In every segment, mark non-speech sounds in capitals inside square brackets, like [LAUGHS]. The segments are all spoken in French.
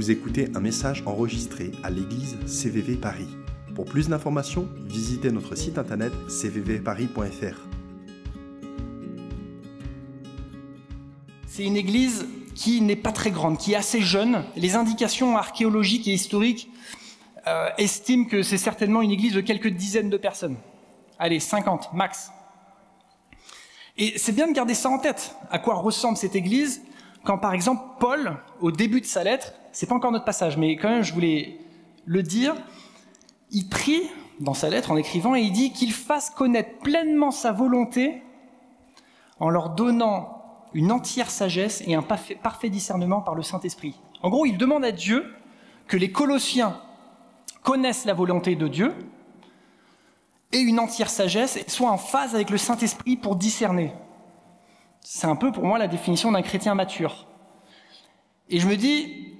Vous écoutez un message enregistré à l'église CVV Paris. Pour plus d'informations, visitez notre site internet cvvparis.fr. C'est une église qui n'est pas très grande, qui est assez jeune. Les indications archéologiques et historiques euh, estiment que c'est certainement une église de quelques dizaines de personnes. Allez, 50 max. Et c'est bien de garder ça en tête. À quoi ressemble cette église quand, par exemple, Paul, au début de sa lettre, c'est pas encore notre passage, mais quand même, je voulais le dire, il prie dans sa lettre en écrivant et il dit qu'il fasse connaître pleinement sa volonté en leur donnant une entière sagesse et un parfait discernement par le Saint-Esprit. En gros, il demande à Dieu que les Colossiens connaissent la volonté de Dieu et une entière sagesse et soient en phase avec le Saint-Esprit pour discerner. C'est un peu pour moi la définition d'un chrétien mature. Et je me dis,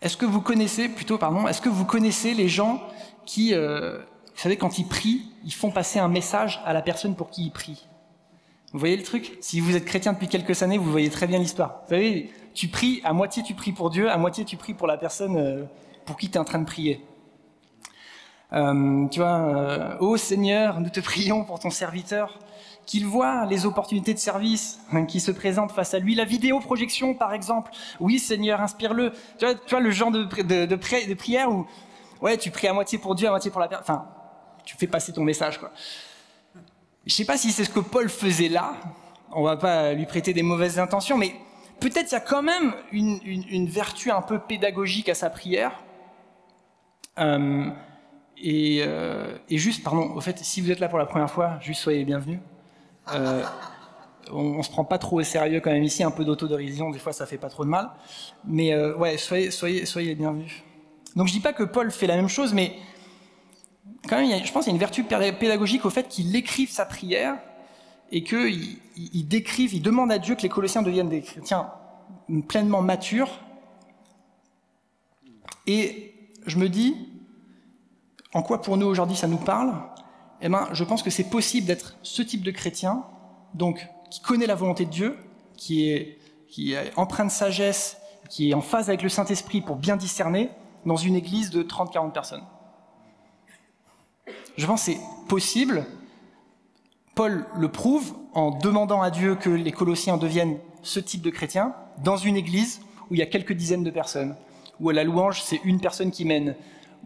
est-ce que vous connaissez, plutôt, pardon, est-ce que vous connaissez les gens qui, euh, vous savez, quand ils prient, ils font passer un message à la personne pour qui ils prient? Vous voyez le truc? Si vous êtes chrétien depuis quelques années, vous voyez très bien l'histoire. Vous savez, tu pries, à moitié tu pries pour Dieu, à moitié tu pries pour la personne euh, pour qui tu es en train de prier. Euh, tu vois, ô Seigneur, nous te prions pour ton serviteur, qu'il voit les opportunités de service hein, qui se présentent face à lui. La vidéoprojection, par exemple. Oui, Seigneur, inspire-le. Tu vois, le genre de, prière où, ouais, tu pries à moitié pour Dieu, à moitié pour la personne. Enfin, tu fais passer ton message, quoi. Je sais pas si c'est ce que Paul faisait là. On va pas lui prêter des mauvaises intentions, mais peut-être il y a quand même une, vertu un peu pédagogique à sa prière. Euh, et, euh, et, juste, pardon, au fait, si vous êtes là pour la première fois, juste soyez bienvenus. Euh, on, on, se prend pas trop au sérieux quand même ici, un peu d'autodérision, des fois ça fait pas trop de mal. Mais euh, ouais, soyez, soyez, soyez bienvenus. Donc je dis pas que Paul fait la même chose, mais quand même, je pense qu'il y a une vertu pédagogique au fait qu'il écrive sa prière et qu'il il, il décrive, il demande à Dieu que les Colossiens deviennent des chrétiens pleinement matures. Et je me dis, en quoi pour nous aujourd'hui ça nous parle? Eh ben, je pense que c'est possible d'être ce type de chrétien, donc qui connaît la volonté de Dieu, qui est, qui est empreint de sagesse, qui est en phase avec le Saint-Esprit pour bien discerner, dans une église de 30-40 personnes. Je pense que c'est possible. Paul le prouve en demandant à Dieu que les Colossiens deviennent ce type de chrétiens dans une église où il y a quelques dizaines de personnes, où à la louange c'est une personne qui mène,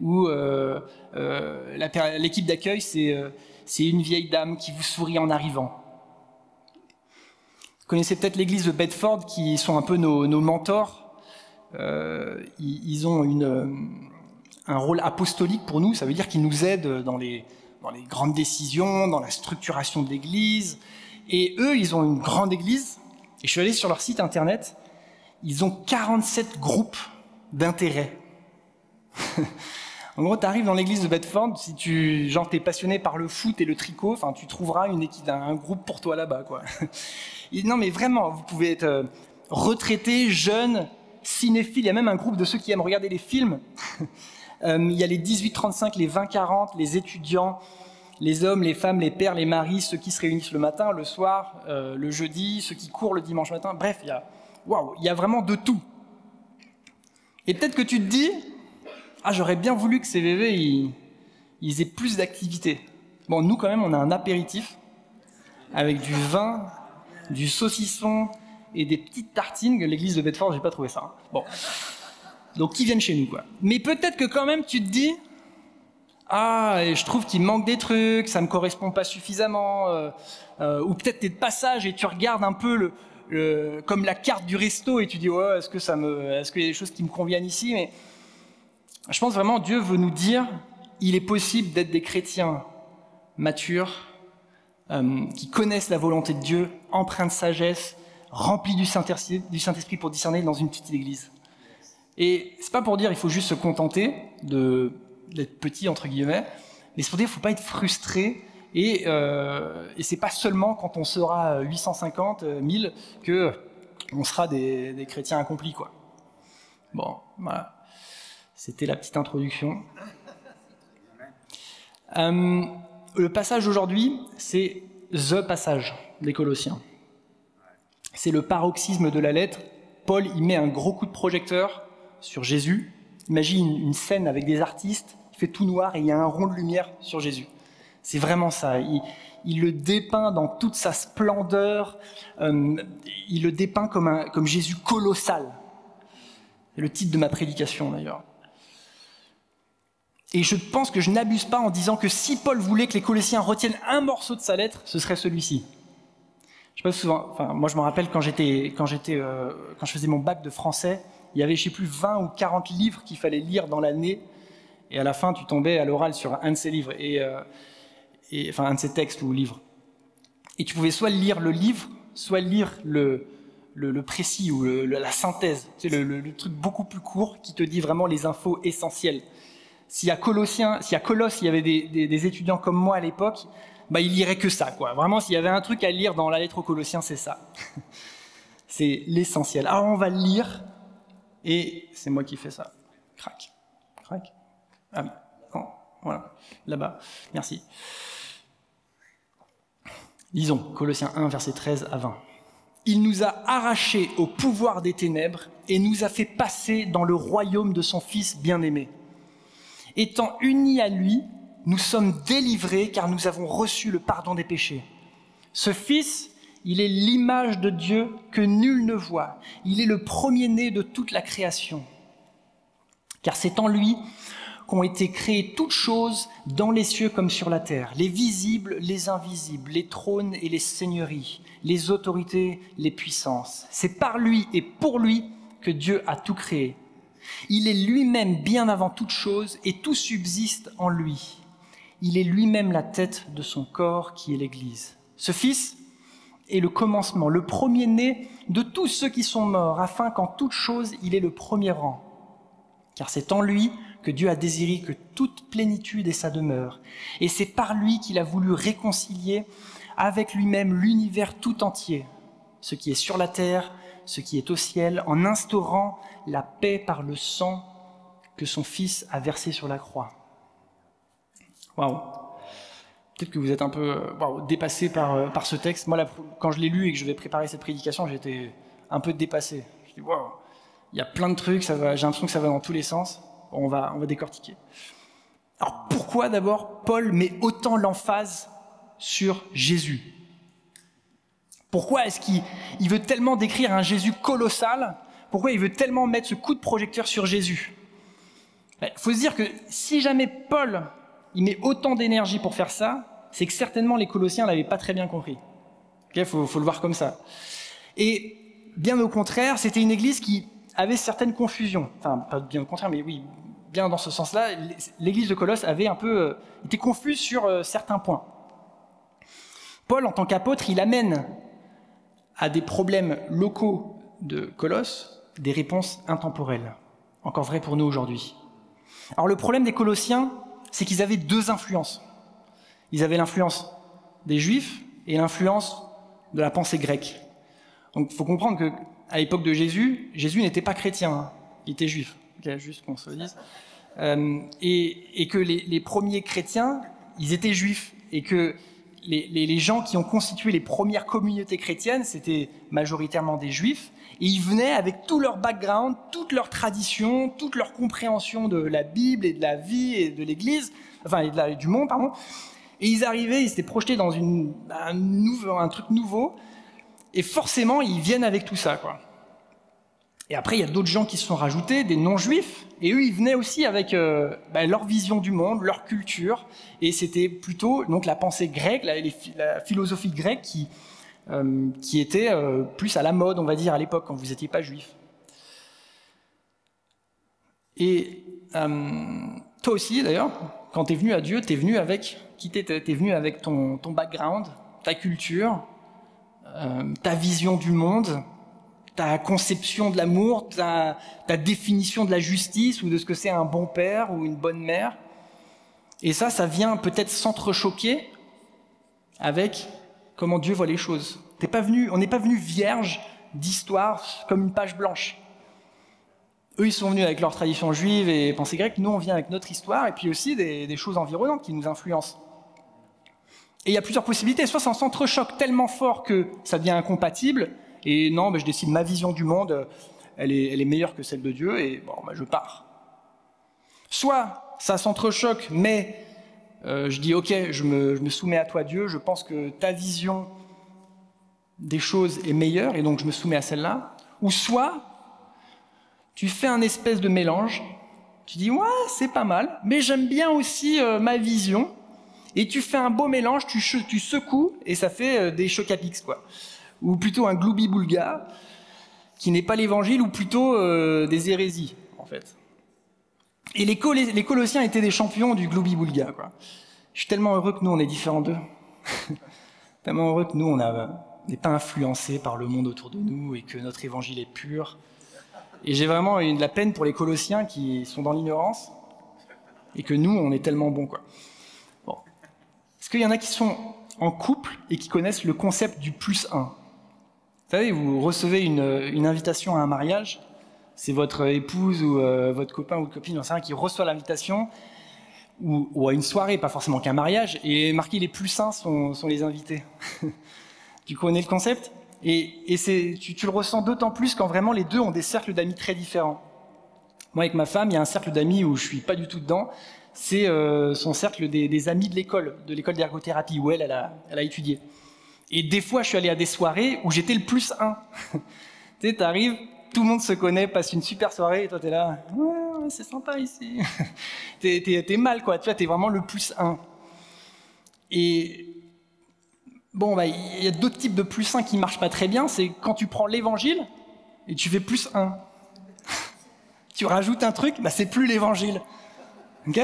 où euh, euh, l'équipe d'accueil, c'est euh, une vieille dame qui vous sourit en arrivant. Vous connaissez peut-être l'église de Bedford, qui sont un peu nos, mentors. Ils, ont un rôle apostolique pour nous, ça veut dire qu'ils nous aident dans les, dans les grandes décisions, dans la structuration de l'église. Et eux, ils ont une grande église, et je suis allé sur leur site internet, ils ont 47 groupes d'intérêt. [LAUGHS] En gros, tu arrives dans l'église de Bedford, si tu genre t'es passionné par le foot et le tricot, enfin tu trouveras un groupe pour toi là-bas, quoi. [LAUGHS] non, mais vraiment, vous pouvez être euh, retraité, jeune, cinéphile. Il y a même un groupe de ceux qui aiment regarder les films. [LAUGHS] euh, il y a les 18-35, les 20-40, les étudiants, les hommes, les femmes, les pères, les maris, ceux qui se réunissent le matin, le soir, euh, le jeudi, ceux qui courent le dimanche matin. Bref, il y a, waouh, il y a vraiment de tout. Et peut-être que tu te dis, ah, j'aurais bien voulu que CVV ils, ils aient plus d'activité. Bon, nous quand même, on a un apéritif avec du vin, du saucisson et des petites tartines. L'église de Bedford, j'ai pas trouvé ça. Hein. Bon, donc qui viennent chez nous quoi. Mais peut-être que quand même, tu te dis, ah, et je trouve qu'il manque des trucs, ça me correspond pas suffisamment, euh, euh, ou peut-être t'es de passage et tu regardes un peu le, comme la carte du resto et tu dis, ouais, est-ce que ça me, est-ce qu'il y a des choses qui me conviennent ici, je pense vraiment Dieu veut nous dire, il est possible d'être des chrétiens matures, euh, qui connaissent la volonté de Dieu, empreints de sagesse, remplis du Saint-Esprit pour discerner dans une petite église. Et c'est pas pour dire il faut juste se contenter d'être petit entre guillemets, mais c'est pour dire il faut pas être frustré et, euh, et c'est pas seulement quand on sera 850, 1000 que on sera des, des chrétiens accomplis quoi. Bon, voilà. C'était la petite introduction. Euh, le passage aujourd'hui, c'est the passage des Colossiens. C'est le paroxysme de la lettre, Paul, il met un gros coup de projecteur sur Jésus. Imagine une scène avec des artistes, il fait tout noir et il y a un rond de lumière sur Jésus. C'est vraiment ça. Il, le dépeint dans toute sa splendeur. Euh, il le dépeint comme, un, comme Jésus colossal. C'est le titre de ma prédication d'ailleurs. Et je pense que je n'abuse pas en disant que si Paul voulait que les Colossiens retiennent un morceau de sa lettre, ce serait celui-ci. Je sais pas souvent, moi je me rappelle quand j'étais, quand j'étais, euh, quand je faisais mon bac de français, il y avait, je sais plus, 20 ou 40 livres qu'il fallait lire dans l'année, et à la fin, tu tombais à l'oral sur un de ces livres, et, euh, enfin, un de ces textes ou livres. Et tu pouvais soit lire le livre, soit lire le, le, précis ou la synthèse, c'est le, truc beaucoup plus court qui te dit vraiment les infos essentielles. A Colossiens, s'il y a Colosse, il y avait des, étudiants comme moi à l'époque, bah, il lirait que ça, quoi. Vraiment, s'il y avait un truc à lire dans la lettre aux Colossiens, c'est ça. [LAUGHS] c'est l'essentiel. Alors, on va le lire, et c'est moi qui fais ça. Crac. Crac. Ah oui. voilà. Là-bas. Merci. Lisons Colossiens 1, verset 13 à 20. Il nous a arrachés au pouvoir des ténèbres et nous a fait passer dans le royaume de son Fils bien-aimé. Étant unis à lui, nous sommes délivrés car nous avons reçu le pardon des péchés. Ce Fils, il est l'image de Dieu que nul ne voit. Il est le premier-né de toute la création. Car c'est en lui qu'ont été créées toutes choses dans les cieux comme sur la terre, les visibles, les invisibles, les trônes et les seigneuries, les autorités, les puissances. C'est par lui et pour lui que Dieu a tout créé. Il est lui-même bien avant toute chose et tout subsiste en lui. Il est lui-même la tête de son corps qui est l'Église. Ce Fils est le commencement, le premier-né de tous ceux qui sont morts, afin qu'en toute chose il ait le premier rang. Car c'est en lui que Dieu a désiré que toute plénitude ait sa demeure. Et c'est par lui qu'il a voulu réconcilier avec lui-même l'univers tout entier, ce qui est sur la terre, ce qui est au ciel, en instaurant la paix par le sang que son Fils a versé sur la croix. Waouh Peut-être que vous êtes un peu dépassé par, euh, par ce texte. Moi, quand je l'ai lu et que je vais préparer cette prédication, j'étais un peu dépassé. Je dis, waouh, il y a plein de trucs, j'ai l'impression que ça va dans tous les sens on va, on va décortiquer. Alors pourquoi d'abord Paul met autant l'emphase sur Jésus? Pourquoi est-ce qu'il veut tellement décrire un Jésus colossal? Pourquoi il veut tellement mettre ce coup de projecteur sur Jésus? Il ben, faut se dire que si jamais Paul il met autant d'énergie pour faire ça, c'est que certainement les Colossiens l'avaient pas très bien compris. Il faut, le voir comme ça. Et bien au contraire, c'était une église qui avait certaines confusions. Enfin, pas bien au contraire, mais oui, bien dans ce sens-là, l'église de Colosse avait un peu euh, été confuse sur euh, certains points. Paul, en tant qu'apôtre, il amène à des problèmes locaux de Colosse des réponses intemporelles. Encore vrai pour nous aujourd'hui. Alors le problème des Colossiens, c'est qu'ils avaient deux influences. Ils avaient l'influence des Juifs et l'influence de la pensée grecque. Donc il faut comprendre que à l'époque de Jésus, Jésus n'était pas chrétien, hein. il était juif, juste qu'on se dise. Euh, et, que les, premiers chrétiens, ils étaient juifs, et que les, gens qui ont constitué les premières communautés chrétiennes, c'était majoritairement des juifs, et ils venaient avec tout leur background, toute leur tradition, toute leur compréhension de la Bible et de la vie et de l'Église, enfin du monde, pardon. Et ils arrivaient, ils s'étaient projetés dans un, un truc nouveau, et forcément, ils viennent avec tout ça, quoi. Et après, il y a d'autres gens qui se sont rajoutés, des non-juifs, et eux, ils venaient aussi avec euh, bah, leur vision du monde, leur culture, et c'était plutôt donc la pensée grecque, la, philosophie grecque qui, euh, qui était euh, plus à la mode, on va dire, à l'époque, quand vous n'étiez pas juif. Et toi aussi, d'ailleurs, quand tu es venu à Dieu, tu es venu avec, qui t'es, venu avec ton, background, ta culture, ta vision du monde, ta conception de l'amour, ta, définition de la justice ou de ce que c'est un bon père ou une bonne mère. Et ça, ça vient peut-être s'entrechoquer avec comment Dieu voit les choses. pas venu, on n'est pas venu vierge d'histoire comme une page blanche. Eux, ils sont venus avec leur tradition juive et pensée grecque. Nous, on vient avec notre histoire et puis aussi des choses environnantes qui nous influencent. Et il y a plusieurs possibilités. Soit ça s'entrechoque tellement fort que ça devient incompatible, et non, mais je décide ma vision du monde, elle est, meilleure que celle de Dieu, et bon, bah, je pars. Soit ça s'entrechoque, mais euh, je dis ok, je me, soumets à toi Dieu, je pense que ta vision des choses est meilleure, et donc je me soumets à celle-là. Ou soit tu fais un espèce de mélange, tu dis ouais, c'est pas mal, mais j'aime bien aussi euh, ma vision, et tu fais un beau mélange, tu, secoues, et ça fait euh, des choc-à-pics, quoi. Ou plutôt un gloubi-boulga, qui n'est pas l'évangile, ou plutôt euh, des hérésies, en fait. Et les, Colossiens étaient des champions du gloubi-boulga. Je suis tellement heureux que nous, on est différents d'eux. [LAUGHS] tellement heureux que nous, on n'est pas influencés par le monde autour de nous, et que notre évangile est pur. Et j'ai vraiment une, de la peine pour les Colossiens qui sont dans l'ignorance, et que nous, on est tellement bons, quoi. Est-ce qu'il y en a qui sont en couple et qui connaissent le concept du plus un? Vous savez, vous recevez une, invitation à un mariage, c'est votre épouse ou euh, votre copain ou copine, j'en sais rien, qui reçoit l'invitation, ou, ou, à une soirée, pas forcément qu'un mariage, et marqué les plus uns sont, les invités. [LAUGHS] tu connais le concept? Et, tu, le ressens d'autant plus quand vraiment les deux ont des cercles d'amis très différents. Moi, avec ma femme, il y a un cercle d'amis où je suis pas du tout dedans, c'est euh, son cercle des, amis de l'école, de l'école d'ergothérapie, où elle a, étudié. Et des fois, je suis allé à des soirées où j'étais le plus un. [LAUGHS] tu sais, t'arrives, tout le monde se connaît, passe une super soirée, et toi, t'es là, ouais, c'est sympa ici. [LAUGHS] t'es, es, mal, quoi. Tu vois, t'es vraiment le plus un. Et bon, bah, il y a d'autres types de plus un qui marchent pas très bien. C'est quand tu prends l'évangile et tu fais plus un. [LAUGHS] tu rajoutes un truc, bah, c'est plus l'évangile. ok?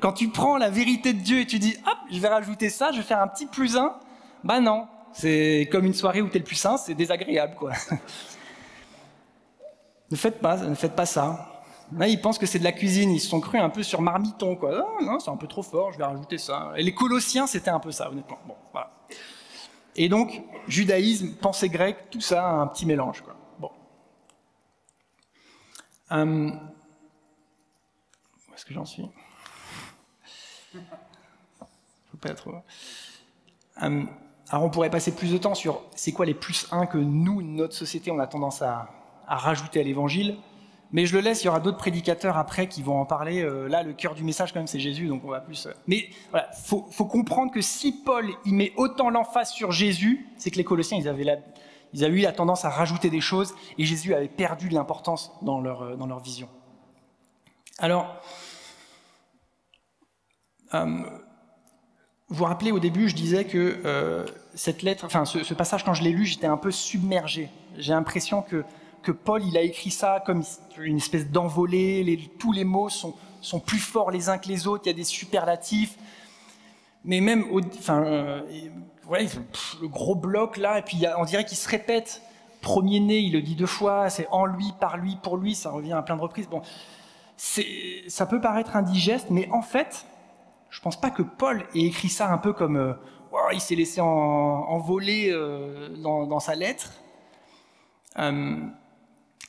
Quand tu prends la vérité de Dieu et tu dis, hop, je vais rajouter ça, je vais faire un petit plus un, bah non, c'est comme une soirée où tu es le un, c'est désagréable, quoi. [LAUGHS] ne faites pas, ne faites pas ça. Là, ils pensent que c'est de la cuisine, ils se sont crus un peu sur marmiton, quoi. Oh, non, c'est un peu trop fort, je vais rajouter ça. Et les Colossiens, c'était un peu ça, honnêtement. Bon, voilà. Et donc, judaïsme, pensée grecque, tout ça, un petit mélange, quoi. Bon. Hum. Où est-ce que j'en suis? [LAUGHS] Pas trop. Euh, alors on pourrait passer plus de temps sur c'est quoi les plus 1 que nous, notre société, on a tendance à, rajouter à l'évangile. Mais je le laisse, il y aura d'autres prédicateurs après qui vont en parler. Euh, là, le cœur du message, quand même, c'est Jésus, donc on va plus. Euh, mais voilà, faut, faut comprendre que si Paul il met autant l'emphase sur Jésus, c'est que les Colossiens, ils avaient, ils avaient eu la tendance à rajouter des choses, et Jésus avait perdu l'importance dans leur, dans leur vision. Alors, vous vous rappelez au début, je disais que euh, cette lettre, enfin ce, passage, quand je l'ai lu, j'étais un peu submergé. J'ai l'impression que, que Paul, il a écrit ça comme une espèce d'envolée. Tous les mots sont, sont plus forts les uns que les autres. Il y a des superlatifs. Mais même, enfin, euh, le gros bloc là, et puis on dirait qu'il se répète. Premier né, il le dit deux fois. C'est en lui, par lui, pour lui. Ça revient à plein de reprises. Bon, ça peut paraître indigeste, mais en fait, je pense pas que Paul ait écrit ça un peu comme euh, il s'est laissé envoler euh, dans, sa lettre. Euh,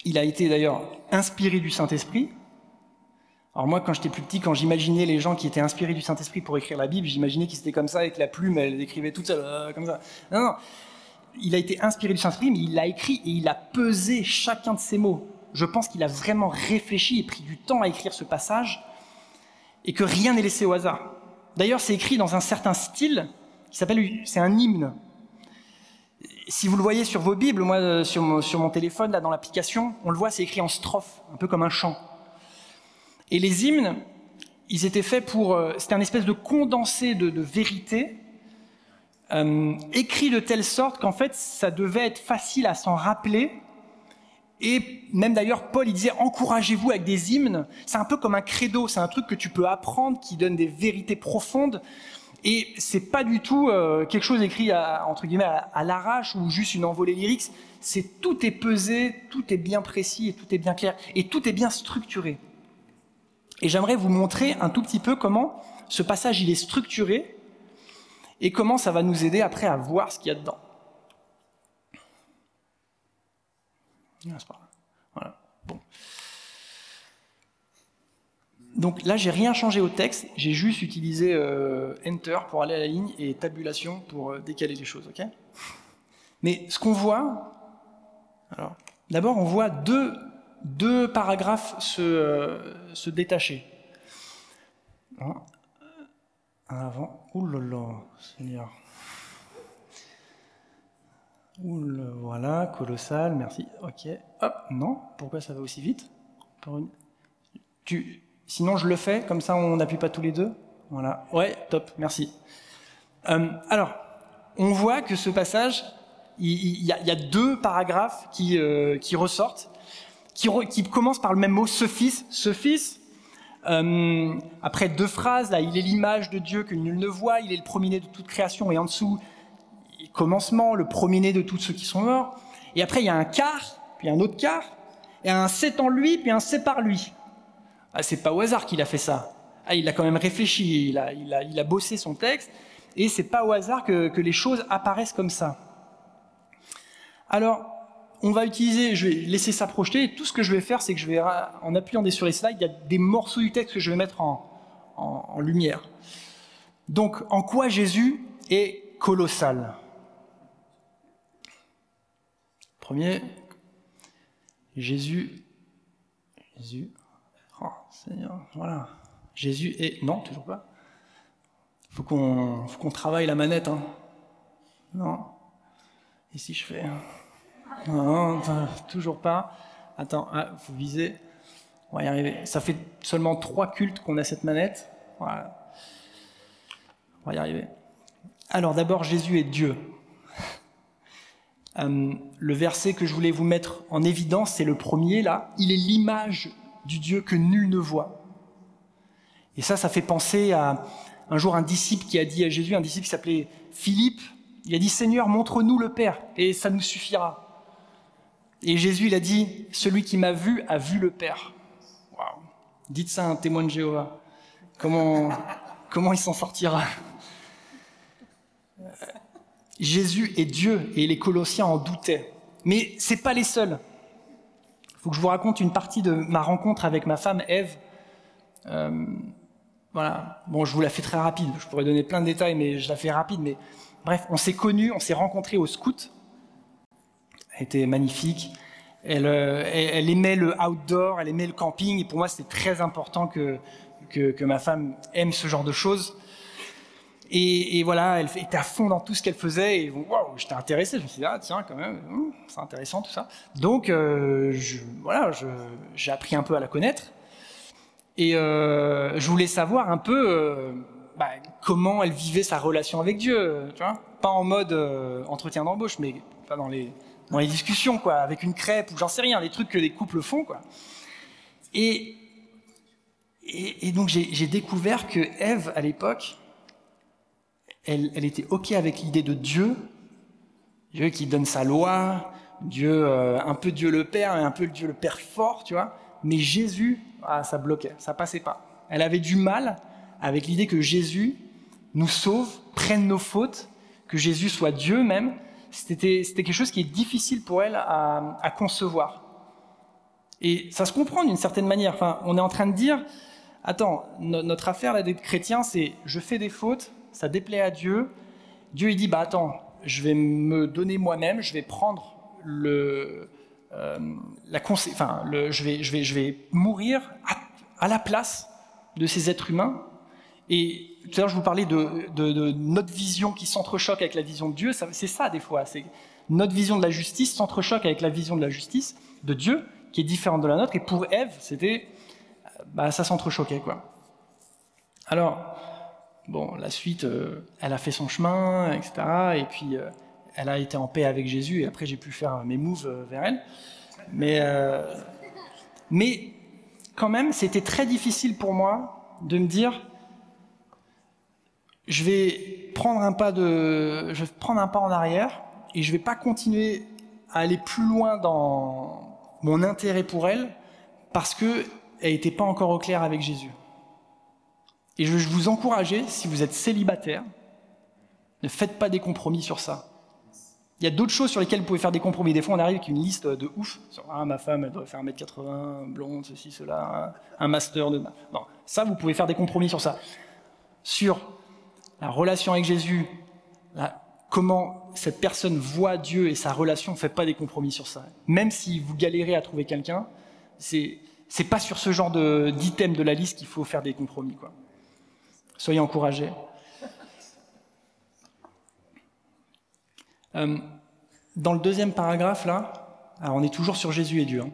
il a été d'ailleurs inspiré du Saint-Esprit. Alors moi, quand j'étais plus petit, quand j'imaginais les gens qui étaient inspirés du Saint-Esprit pour écrire la Bible, j'imaginais qu'ils étaient comme ça avec la plume, elle écrivait toute seule, comme ça. Non, non. Il a été inspiré du Saint-Esprit, mais il l'a écrit et il a pesé chacun de ses mots. Je pense qu'il a vraiment réfléchi et pris du temps à écrire ce passage et que rien n'est laissé au hasard. D'ailleurs, c'est écrit dans un certain style qui s'appelle, c'est un hymne. Si vous le voyez sur vos Bibles, moi euh, sur mon, téléphone, là dans l'application, on le voit, c'est écrit en strophe, un peu comme un chant. Et les hymnes, ils étaient faits pour, euh, c'était un espèce de condensé de, de vérité, euh, écrit de telle sorte qu'en fait, ça devait être facile à s'en rappeler et même d'ailleurs, Paul, il disait, encouragez-vous avec des hymnes. C'est un peu comme un credo, c'est un truc que tu peux apprendre, qui donne des vérités profondes. Et c'est pas du tout euh, quelque chose écrit à, entre guillemets à, l'arrache ou juste une envolée lyrique. C'est tout est pesé, tout est bien précis et tout est bien clair et tout est bien structuré. Et j'aimerais vous montrer un tout petit peu comment ce passage il est structuré et comment ça va nous aider après à voir ce qu'il y a dedans. Voilà. Bon. Donc là, j'ai rien changé au texte, j'ai juste utilisé euh, Enter pour aller à la ligne et tabulation pour euh, décaler les choses, ok? Mais ce qu'on voit, alors, d'abord, on voit deux, paragraphes se, euh, se détacher. Un avant. Là, Seigneur. Ouh voilà, colossal, merci. Ok. Hop, non, pourquoi ça va aussi vite? Tu... Sinon, je le fais, comme ça on n'appuie pas tous les deux. Voilà. Ouais, top, merci. Euh, alors, on voit que ce passage, il, y, a, deux paragraphes qui, euh, qui ressortent, qui, qui, commencent par le même mot, ce fils. Ce fils, euh, après deux phrases, là, il est l'image de Dieu que nul ne voit, il est le premier-né de toute création, et en dessous, commencement, le premier-né de tous ceux qui sont morts. Et après, il y a un quart, puis un autre quart, et un c'est en lui, puis un c'est par lui. Ah, c'est pas au hasard qu'il a fait ça. Ah, il a quand même réfléchi, il a, bossé son texte, et c'est pas au hasard que, les choses apparaissent comme ça. Alors, on va utiliser, je vais laisser ça projeter, et tout ce que je vais faire, c'est que je vais, en appuyant sur les slides, il y a des morceaux du texte que je vais mettre en, en, lumière. Donc, en quoi Jésus est colossal? Premier, Jésus, Jésus, Seigneur, voilà. Jésus est, non, toujours pas. Faut qu'on, faut qu'on travaille la manette, hein. Non. Et si je fais, non, toujours pas. Attends, ah, faut viser. On va y arriver. Ça fait seulement trois cultes qu'on a cette manette. Voilà. On va y arriver. Alors d'abord, Jésus est Dieu. Euh, le verset que je voulais vous mettre en évidence, c'est le premier là. Il est l'image du Dieu que nul ne voit. Et ça, ça fait penser à un jour un disciple qui a dit à Jésus, un disciple qui s'appelait Philippe, il a dit Seigneur, montre-nous le Père et ça nous suffira. Et Jésus, il a dit Celui qui m'a vu a vu le Père. Waouh Dites ça à un témoin de Jéhovah. Comment, [LAUGHS] comment il s'en sortira? Jésus est Dieu et les Colossiens en doutaient. Mais c'est pas les seuls. Faut que je vous raconte une partie de ma rencontre avec ma femme Ève. Euh, voilà. Bon, je vous la fais très rapide. Je pourrais donner plein de détails, mais je la fais rapide. Mais bref, on s'est connus, on s'est rencontrés au scout. Elle était magnifique. Elle, euh, elle, aimait le outdoor, elle aimait le camping. Et pour moi, c'était très important que, que ma femme aime ce genre de choses. Et, voilà, elle était à fond dans tout ce qu'elle faisait. Et waouh, j'étais intéressé. Je me suis dit, ah tiens, quand même, hmm, c'est intéressant tout ça. Donc, euh, voilà, j'ai appris un peu à la connaître. Et euh, je voulais savoir un peu euh, bah, comment elle vivait sa relation avec Dieu. Tu vois pas en mode entretien d'embauche, mais dans les, discussions, quoi, avec une crêpe ou j'en sais rien, les trucs que les couples font, quoi. Et, et, et donc, j'ai découvert que Ève, à l'époque, elle, était OK avec l'idée de Dieu, Dieu qui donne sa loi, Dieu, euh, un peu Dieu le Père un peu Dieu le Père fort, tu vois. Mais Jésus, ah, ça bloquait, ça passait pas. Elle avait du mal avec l'idée que Jésus nous sauve, prenne nos fautes, que Jésus soit Dieu même. C'était quelque chose qui est difficile pour elle à, à concevoir. Et ça se comprend d'une certaine manière. Enfin, on est en train de dire, attends, notre affaire là d'être chrétien, c'est je fais des fautes, ça déplaît à Dieu. Dieu il dit bah attends, je vais me donner moi-même, je vais prendre le, euh, la enfin, le, je vais, je vais, je vais mourir à, la place de ces êtres humains. Et tout à l'heure je vous parlais de, de, notre vision qui s'entrechoque avec la vision de Dieu. C'est ça des fois, c'est notre vision de la justice s'entrechoque avec la vision de la justice de Dieu qui est différente de la nôtre. Et pour Ève, c'était, bah, ça s'entrechoquait quoi. Alors, Bon, la suite, euh, elle a fait son chemin, etc. Et puis, euh, elle a été en paix avec Jésus. Et après, j'ai pu faire mes moves euh, vers elle. Mais, mais quand même, c'était très difficile pour moi de me dire, je vais prendre un pas de, je vais prendre un pas en arrière et je vais pas continuer à aller plus loin dans mon intérêt pour elle parce que elle n'était pas encore au clair avec Jésus. Et je vous encourager, si vous êtes célibataire, ne faites pas des compromis sur ça. Il y a d'autres choses sur lesquelles vous pouvez faire des compromis. Des fois, on arrive avec une liste de ouf. Ah, ma femme, elle doit faire 1m80, blonde, ceci, cela, un master de... Non, ça, vous pouvez faire des compromis sur ça. Sur la relation avec Jésus, comment cette personne voit Dieu et sa relation, ne faites pas des compromis sur ça. Même si vous galérez à trouver quelqu'un, C'est c'est pas sur ce genre d'items de, la liste qu'il faut faire des compromis. Quoi. Soyez encouragés. Euh, dans le deuxième paragraphe, là, on est toujours sur Jésus et Dieu. Hein.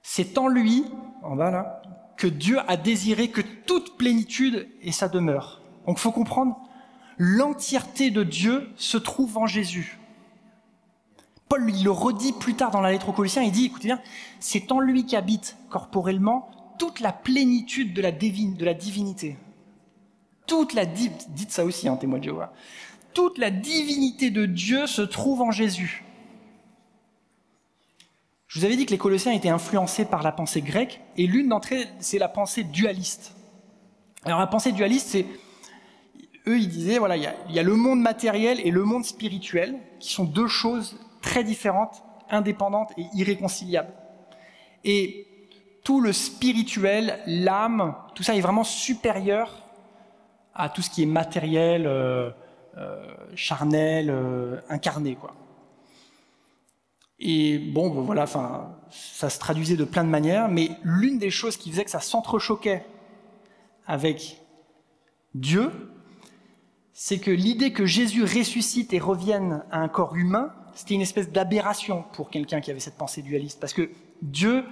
C'est en lui, en bas là, que Dieu a désiré que toute plénitude ait sa demeure. Donc il faut comprendre, l'entièreté de Dieu se trouve en Jésus. Paul il le redit plus tard dans la lettre aux Colossiens, il dit, écoutez bien, c'est en lui qu'habite corporellement toute la plénitude de la divinité. Toute la ça aussi, hein. Toute la divinité de Dieu se trouve en Jésus. Je vous avais dit que les Colossiens étaient influencés par la pensée grecque, et l'une d'entre elles, c'est la pensée dualiste. Alors la pensée dualiste, c'est eux, ils disaient, voilà, il y, a, le monde matériel et le monde spirituel, qui sont deux choses très différentes, indépendantes et irréconciliables. Et tout le spirituel, l'âme, tout ça est vraiment supérieur à tout ce qui est matériel, euh, euh, charnel, euh, incarné, quoi. Et bon, voilà, enfin, ça se traduisait de plein de manières, mais l'une des choses qui faisait que ça s'entrechoquait avec Dieu, c'est que l'idée que Jésus ressuscite et revienne à un corps humain, c'était une espèce d'aberration pour quelqu'un qui avait cette pensée dualiste, parce que Dieu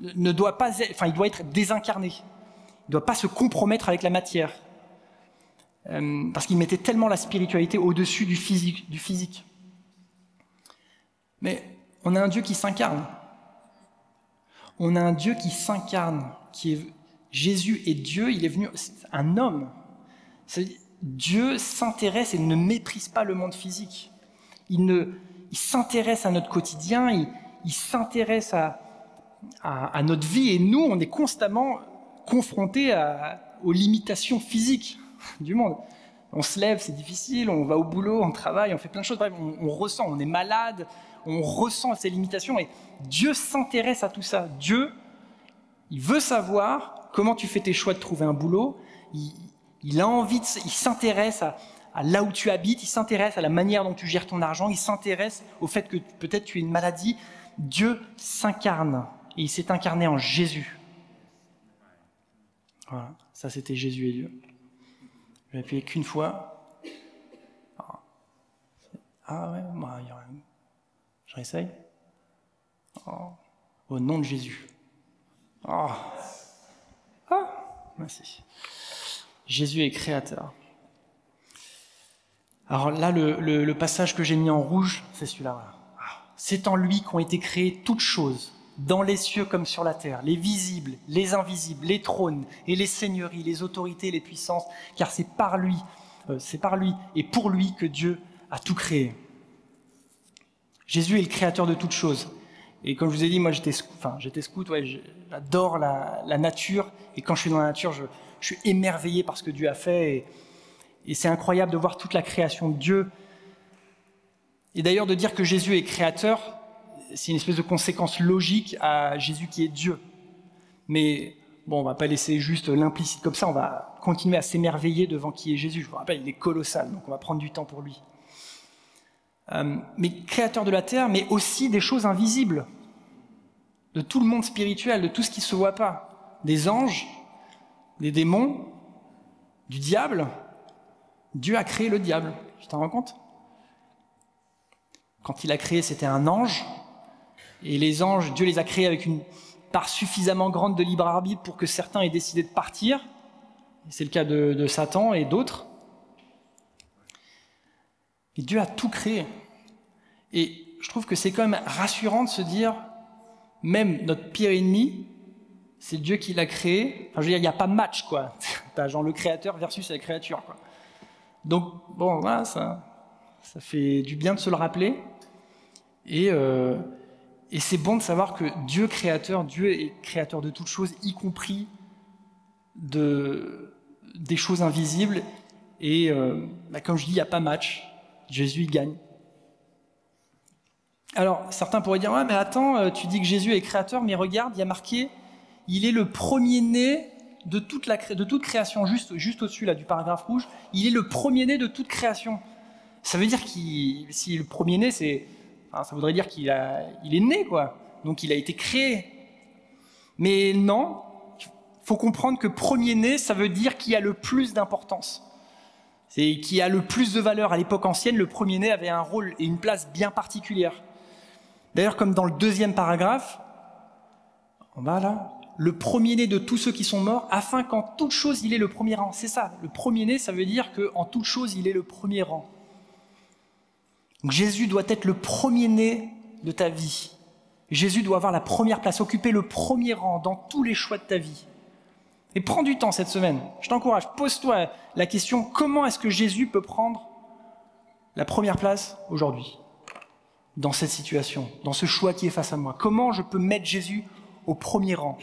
ne doit pas, enfin, il doit être désincarné, il ne doit pas se compromettre avec la matière, euh, parce qu'il mettait tellement la spiritualité au-dessus du physique. Mais on a un Dieu qui s'incarne. On a un Dieu qui s'incarne, qui est Jésus est Dieu, il est venu un homme. Dieu s'intéresse et ne méprise pas le monde physique. Il s'intéresse à notre quotidien, il, s'intéresse à, notre vie et nous, on est constamment confrontés aux limitations physiques [LAUGHS] du monde. On se lève, c'est difficile, on va au boulot, on travaille, on fait plein de choses, on, ressent, on est malade, on ressent ces limitations et Dieu s'intéresse à tout ça. Dieu, il veut savoir comment tu fais tes choix de trouver un boulot, il, a envie, il s'intéresse à, à là où tu habites, il s'intéresse à la manière dont tu gères ton argent, il s'intéresse au fait que peut-être tu es une maladie. Dieu s'incarne et il s'est incarné en Jésus. Voilà, ça c'était Jésus et Dieu. Vais appuyer qu'une fois. Ah, ah ouais, bah, il y a. Je réessaye. Oh. Au nom de Jésus. Oh. Ah, merci. Jésus est créateur. Alors là, le, passage que j'ai mis en rouge, c'est celui-là. C'est en lui qu'ont été créées toutes choses, dans les cieux comme sur la terre, les visibles, les invisibles, les trônes et les seigneuries, les autorités, les puissances, car c'est par lui, euh, c'est par lui et pour lui que Dieu a tout créé. Jésus est le créateur de toutes choses. Et comme je vous ai dit, moi j'étais, enfin, scout, j'adore la, nature, et quand je suis dans la nature, je, je suis émerveillé par ce que Dieu a fait. Et, et c'est incroyable de voir toute la création de Dieu. Et d'ailleurs, de dire que Jésus est créateur, c'est une espèce de conséquence logique à Jésus qui est Dieu. Mais bon, on va pas laisser juste l'implicite comme ça, on va continuer à s'émerveiller devant qui est Jésus. Je vous rappelle, il est colossal, donc on va prendre du temps pour lui. Euh, mais créateur de la terre, mais aussi des choses invisibles, de tout le monde spirituel, de tout ce qui ne se voit pas, des anges, des démons, du diable, Dieu a créé le diable. Tu t'en rends compte? Quand il a créé, c'était un ange. Et les anges, Dieu les a créés avec une part suffisamment grande de libre arbitre pour que certains aient décidé de partir. C'est le cas de, Satan et d'autres. Et Dieu a tout créé. Et je trouve que c'est quand même rassurant de se dire, même notre pire ennemi, c'est Dieu qui l'a créé. Enfin, je veux dire, il n'y a pas match, quoi. [LAUGHS] T'as genre le créateur versus la créature, quoi. Donc, bon, ça, ça fait du bien de se le rappeler. Et, euh, et c'est bon de savoir que Dieu créateur, Dieu est créateur de toutes choses, y compris de, des choses invisibles. Et euh, bah, comme je dis, il n'y a pas match. Jésus, il gagne. Alors, certains pourraient dire, ouais, mais attends, euh, tu dis que Jésus est créateur, mais regarde, il y a marqué, il est le premier-né de toute, de toute création, juste, juste au-dessus là, du paragraphe rouge, il est le premier-né de toute création. Ça veut dire qu'il, si le premier-né, c'est, ça voudrait dire qu'il est né, quoi. Donc il a été créé Mais non, faut comprendre que premier-né, ça veut dire qui a le plus d'importance. C'est qui a le plus de valeur. À l'époque ancienne, le premier-né avait un rôle et une place bien particulière. D'ailleurs, comme dans le deuxième paragraphe, en bas là, le premier-né de tous ceux qui sont morts, afin qu'en toute chose il ait le premier rang. C'est ça, le premier-né, ça veut dire qu'en toute chose il est le premier rang. Donc Jésus doit être le premier-né de ta vie. Jésus doit avoir la première place, occuper le premier rang dans tous les choix de ta vie. Et prends du temps cette semaine. Je t'encourage, pose-toi la question comment est-ce que Jésus peut prendre la première place aujourd'hui dans cette situation, dans ce choix qui est face à moi? Comment je peux mettre Jésus au premier rang?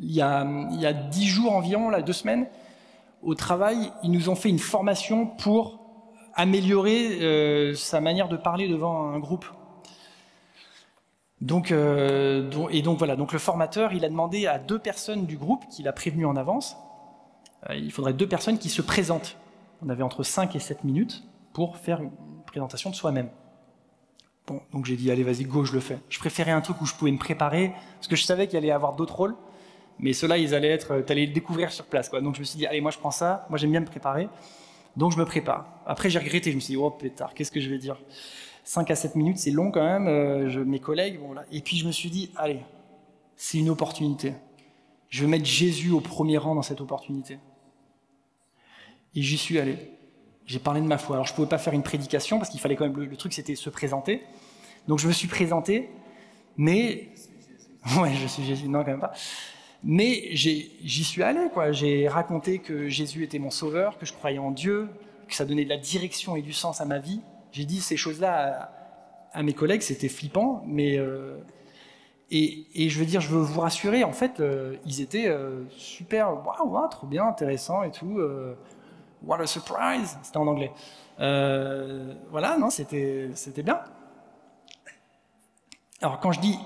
Il y, a, il y a dix jours environ, là, deux semaines, au travail, ils nous ont fait une formation pour améliorer euh, sa manière de parler devant un groupe. Donc, euh, et donc voilà, donc le formateur, il a demandé à deux personnes du groupe qu'il a prévenu en avance, euh, il faudrait deux personnes qui se présentent. On avait entre 5 et 7 minutes pour faire une présentation de soi-même. Bon, donc j'ai dit, allez, vas-y, go, je le fais. Je préférais un truc où je pouvais me préparer, parce que je savais qu'il allait y avoir d'autres rôles, mais ceux-là, ils allaient être, tu allais le découvrir sur place, quoi. Donc je me suis dit, allez, moi je prends ça, moi j'aime bien me préparer, donc je me prépare. Après, j'ai regretté, je me suis dit, oh pétard, qu'est-ce que je vais dire? 5 à 7 minutes, c'est long quand même. Euh, mes collègues, bon, là. Et puis je me suis dit, allez, c'est une opportunité. Je vais mettre Jésus au premier rang dans cette opportunité. Et j'y suis allé. J'ai parlé de ma foi. Alors je ne pouvais pas faire une prédication parce qu'il fallait quand même, le, truc c'était se présenter. Donc je me suis présenté, mais... [LAUGHS] Ouais, je suis Jésus, non quand même pas. Mais j'y suis allé, quoi. J'ai raconté que Jésus était mon sauveur, que je croyais en Dieu, que ça donnait de la direction et du sens à ma vie. J'ai dit ces choses-là à, mes collègues, c'était flippant, mais euh, et, je veux dire, je veux vous rassurer, en fait, euh, ils étaient euh, super, waouh, trop bien, intéressant et tout. what a surprise, c'était en anglais. voilà, non, c'était c'était bien. Alors quand je dis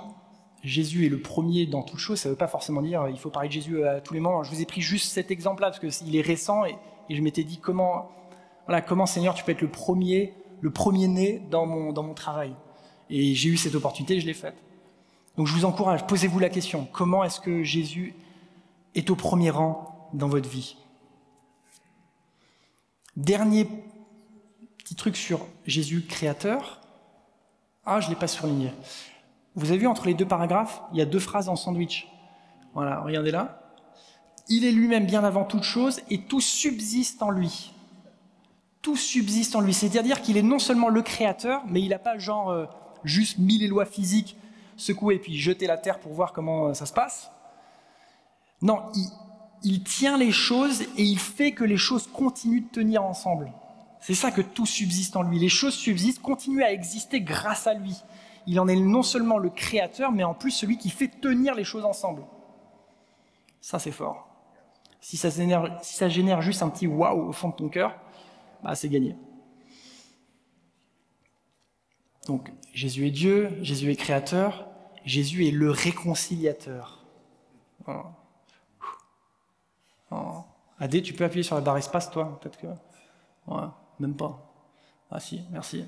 Jésus est le premier dans toute chose, ça ne veut pas forcément dire il faut parler de Jésus à tous les moments. Je vous ai pris juste cet exemple-là parce qu'il est récent et, je m'étais dit comment, voilà, comment Seigneur tu peux être le premier le premier-né dans mon, dans mon travail. Et j'ai eu cette opportunité, je l'ai faite. Donc je vous encourage, posez-vous la question, comment est-ce que Jésus est au premier rang dans votre vie? Dernier petit truc sur Jésus créateur. Ah, je ne l'ai pas surligné. Vous avez vu entre les deux paragraphes, il y a deux phrases en sandwich. Voilà, regardez là. Il est lui-même bien avant toute chose et tout subsiste en lui tout subsiste en lui. C'est-à-dire qu'il est non seulement le créateur, mais il n'a pas genre euh, juste mis les lois physiques, secouer et puis jeter la terre pour voir comment euh, ça se passe. Non, il tient les choses et il fait que les choses continuent de tenir ensemble. C'est ça que tout subsiste en lui. Les choses subsistent, continuent à exister grâce à lui. Il en est non seulement le créateur, mais en plus celui qui fait tenir les choses ensemble. Ça, c'est fort. Si ça, génère, juste un petit waouh au fond de ton cœur, bah, c'est gagné. Donc Jésus est Dieu, Jésus est créateur, Jésus est le réconciliateur. Adé, tu peux appuyer sur la barre espace, toi Peut-être que. Ouais, même pas. Ah si, merci.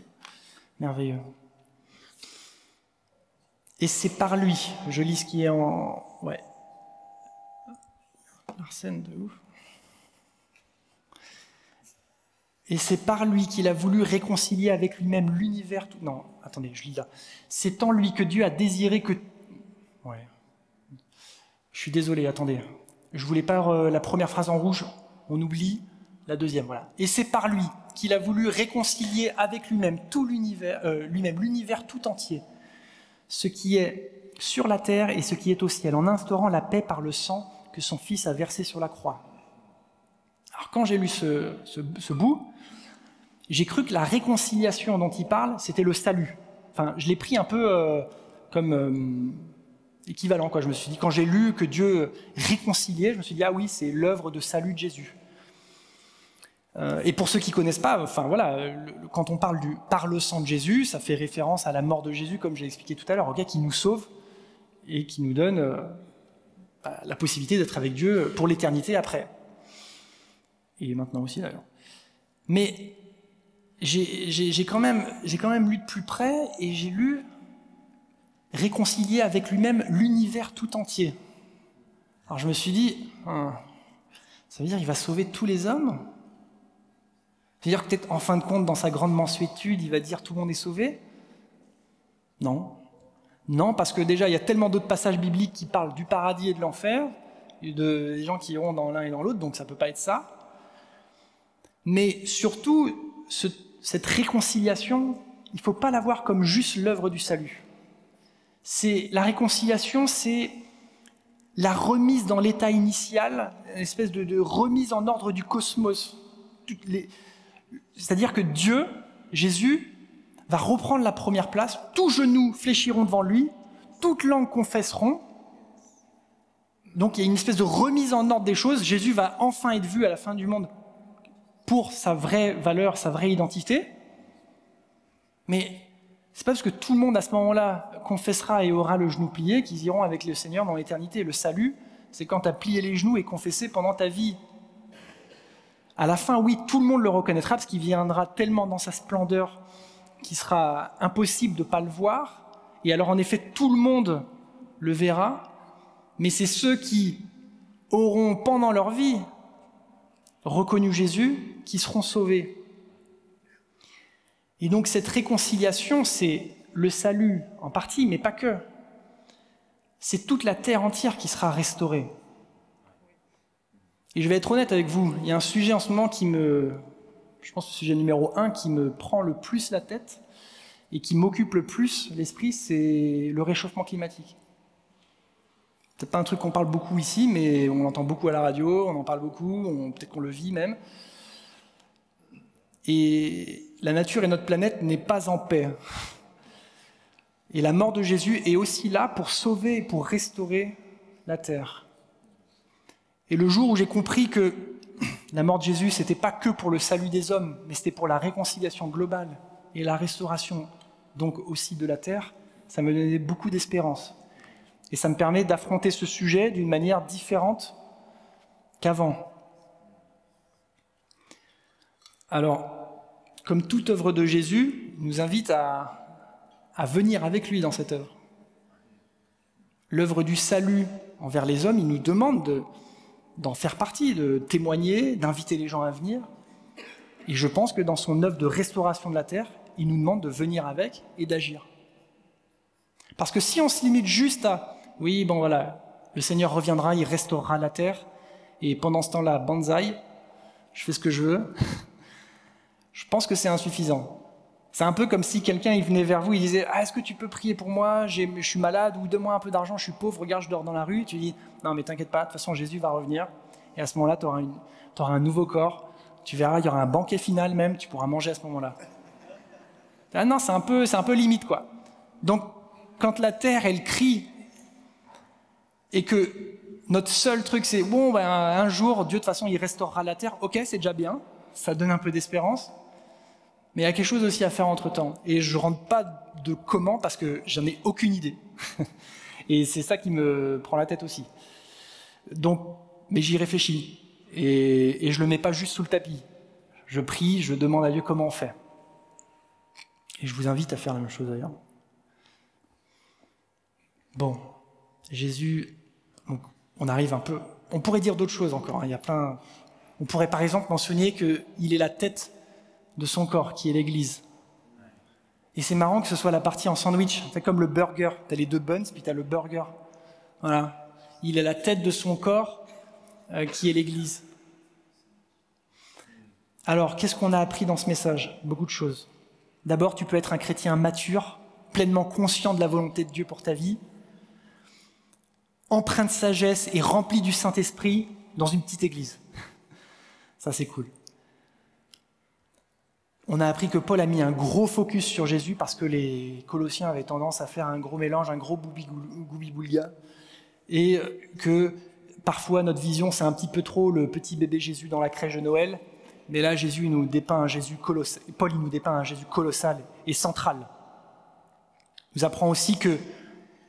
Merveilleux. Et c'est par lui, je lis ce qui est en. Ouais. Arsène de ouf. Et c'est par lui qu'il a voulu réconcilier avec lui-même l'univers. Tout... Non, attendez, je lis là. C'est en lui que Dieu a désiré que. Ouais. Je suis désolé, attendez. Je voulais pas euh, la première phrase en rouge. On oublie la deuxième, voilà. Et c'est par lui qu'il a voulu réconcilier avec lui-même tout l'univers, euh, lui-même l'univers tout entier, ce qui est sur la terre et ce qui est au ciel, en instaurant la paix par le sang que son Fils a versé sur la croix. Alors quand j'ai lu ce, ce bout, j'ai cru que la réconciliation dont il parle, c'était le salut. Enfin, je l'ai pris un peu euh, comme euh, équivalent. Quoi. Je me suis dit, quand j'ai lu que Dieu réconciliait, je me suis dit, ah oui, c'est l'œuvre de salut de Jésus. Euh, et pour ceux qui connaissent pas, enfin voilà, quand on parle du par le sang de Jésus, ça fait référence à la mort de Jésus, comme j'ai expliqué tout à l'heure, au qui nous sauve et qui nous donne bah, la possibilité d'être avec Dieu pour l'éternité après. Et maintenant aussi d'ailleurs. Mais j'ai quand, même, lu de plus près et j'ai lu réconcilier avec lui-même l'univers tout entier. Alors je me suis dit, hein, ça veut dire qu'il va sauver tous les hommes C'est-à-dire que peut-être en fin de compte, dans sa grande mensuétude, il va dire tout le monde est sauvé? Non. Non, parce que déjà, il y a tellement d'autres passages bibliques qui parlent du paradis et de l'enfer, de, des gens qui iront dans l'un et dans l'autre, donc ça ne peut pas être ça. Mais surtout, cette réconciliation, il ne faut pas la voir comme juste l'œuvre du salut. C'est la réconciliation, c'est la remise dans l'état initial, une espèce de, remise en ordre du cosmos. C'est-à-dire que Dieu, Jésus, va reprendre la première place, tous genoux fléchiront devant lui, toutes langues confesseront. Donc il y a une espèce de remise en ordre des choses. Jésus va enfin être vu à la fin du monde pour sa vraie valeur, sa vraie identité. Mais c'est pas parce que tout le monde à ce moment-là confessera et aura le genou plié qu'ils iront avec le Seigneur dans l'éternité. Le salut, c'est quand tu as plié les genoux et confessé pendant ta vie. À la fin, oui, tout le monde le reconnaîtra parce qu'il viendra tellement dans sa splendeur qu'il sera impossible de ne pas le voir. Et alors, en effet, tout le monde le verra, mais c'est ceux qui auront pendant leur vie reconnu Jésus qui seront sauvés. Et donc cette réconciliation, c'est le salut en partie, mais pas que. C'est toute la terre entière qui sera restaurée. Et je vais être honnête avec vous, il y a un sujet en ce moment qui me, je pense le sujet numéro un, qui me prend le plus la tête et qui m'occupe le plus l'esprit, c'est le réchauffement climatique. C'est pas un truc qu'on parle beaucoup ici, mais on l'entend beaucoup à la radio, on en parle beaucoup, peut-être qu'on le vit même. Et la nature et notre planète n'est pas en paix. Et la mort de Jésus est aussi là pour sauver et pour restaurer la terre. Et le jour où j'ai compris que la mort de Jésus, c'était pas que pour le salut des hommes, mais c'était pour la réconciliation globale et la restauration, donc aussi de la terre, ça me donnait beaucoup d'espérance. Et ça me permet d'affronter ce sujet d'une manière différente qu'avant. Alors, comme toute œuvre de Jésus, il nous invite à, venir avec lui dans cette œuvre. L'œuvre du salut envers les hommes, il nous demande d'en faire partie, de témoigner, d'inviter les gens à venir. Et je pense que dans son œuvre de restauration de la terre, il nous demande de venir avec et d'agir. Parce que si on se limite juste à oui, bon voilà, le Seigneur reviendra, il restaurera la terre, et pendant ce temps-là, banzai, je fais ce que je veux, [LAUGHS] je pense que c'est insuffisant. C'est un peu comme si quelqu'un il venait vers vous, il disait ah, Est-ce que tu peux prier pour moi? Je suis malade ou donne-moi un peu d'argent, je suis pauvre, regarde, je dors dans la rue. Tu dis Non, mais t'inquiète pas, de toute façon, Jésus va revenir. Et à ce moment-là, tu auras, un nouveau corps. Tu verras, il y aura un banquet final même, tu pourras manger à ce moment-là. Ah non, c'est un, peu, un peu limite, quoi. Donc, quand la terre, elle crie, et que notre seul truc, c'est bon, ben, un jour, Dieu, de toute façon, il restaurera la terre. Ok, c'est déjà bien ça donne un peu d'espérance. Mais il y a quelque chose aussi à faire entre temps. Et je ne rentre pas de comment parce que j'en ai aucune idée. [LAUGHS] et c'est ça qui me prend la tête aussi. Donc, mais j'y réfléchis. Et, et je le mets pas juste sous le tapis. Je prie, je demande à Dieu comment on fait. Et je vous invite à faire la même chose d'ailleurs. Bon, Jésus, on arrive un peu. On pourrait dire d'autres choses encore. Hein. Il y a plein, on pourrait par exemple mentionner qu'il est la tête de son corps, qui est l'Église. Et c'est marrant que ce soit la partie en sandwich. C'est comme le burger. Tu as les deux buns, puis tu as le burger. Voilà. Il est la tête de son corps, euh, qui est l'Église. Alors, qu'est-ce qu'on a appris dans ce message? Beaucoup de choses. D'abord, tu peux être un chrétien mature, pleinement conscient de la volonté de Dieu pour ta vie, empreint de sagesse et rempli du Saint-Esprit dans une petite église. Ça, c'est cool. On a appris que Paul a mis un gros focus sur Jésus parce que les Colossiens avaient tendance à faire un gros mélange, un gros goubi-boulga, et que parfois notre vision c'est un petit peu trop le petit bébé Jésus dans la crèche de Noël, mais là Jésus nous dépeint un Jésus colossal, Paul nous dépeint un Jésus colossal et central. Il nous apprend aussi que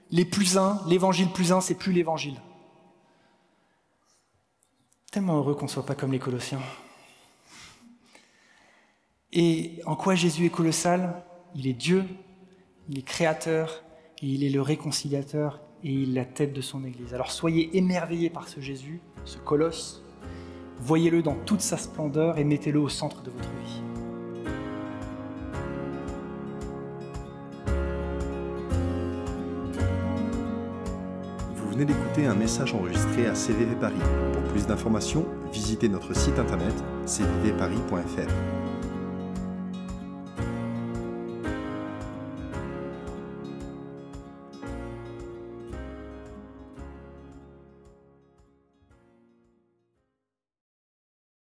les plus uns, l'évangile plus un, c'est plus l'évangile. Tellement heureux qu'on ne soit pas comme les Colossiens. Et en quoi Jésus est colossal? Il est Dieu, il est créateur, il est le réconciliateur et il est la tête de son Église. Alors soyez émerveillés par ce Jésus, ce colosse, voyez-le dans toute sa splendeur et mettez-le au centre de votre vie. Vous venez d'écouter un message enregistré à CVV Paris. Pour plus d'informations, visitez notre site internet cvvparis.fr.